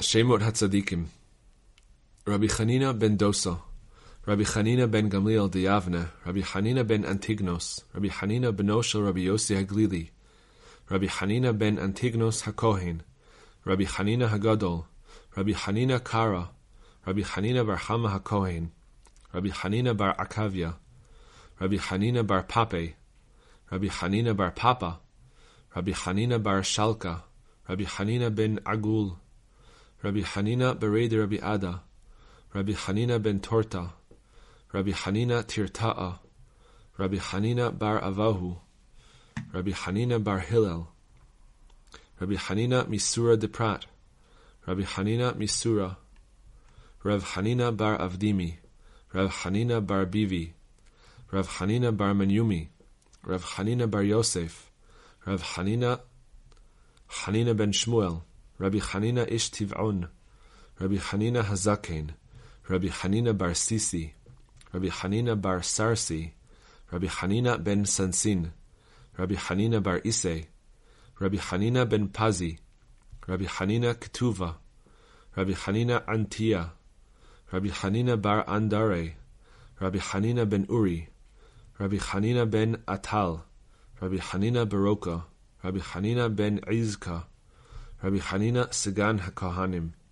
שמות הצדיקים רבי חנינא בן דוסה, רבי חנינא בן גמליאל דיבנה, רבי חנינא בן אנטיגנוס, רבי חנינא בנו של רבי יוסי הגלילי, רבי חנינא בן אנטיגנוס הכהן, רבי חנינא הגדול, רבי חנינא קרא, רבי חנינא בר חמא הכהן, רבי חנינא בר עקביה, רבי חנינא בר פאפה, רבי חנינא בר פאפה, רבי חנינא בר שלקה, רבי חנינא בן עגול, Rabbi Hanina Beredi Rabbi Ada, Rabbi Hanina ben Torta, Rabbi Hanina Tirta'a, Rabbi Hanina bar Avahu, Rabbi Hanina bar Hillel, Rabbi Hanina Misura de Prat, Rabbi Hanina Misura, Rav Hanina bar Avdimi, Rav Hanina bar Bivi, Rav Hanina bar Manyumi, Rav Hanina bar Yosef, Rav Hanina Hanina ben Shmuel, רבי חנינא איש טבעון, רבי חנינא הזקן, רבי חנינא בר סיסי, רבי חנינא בר סרסי, רבי חנינא בן סנסין, רבי חנינא בר איסי, רבי חנינא בן פזי, רבי חנינא כתובה, רבי חנינא ענתיה, רבי חנינא בר אנדרי, רבי חנינא בן אורי, רבי חנינא בן עטל, רבי חנינא ברוקה, רבי חנינא בן עזקה, רבי חנינא סגן הכהנים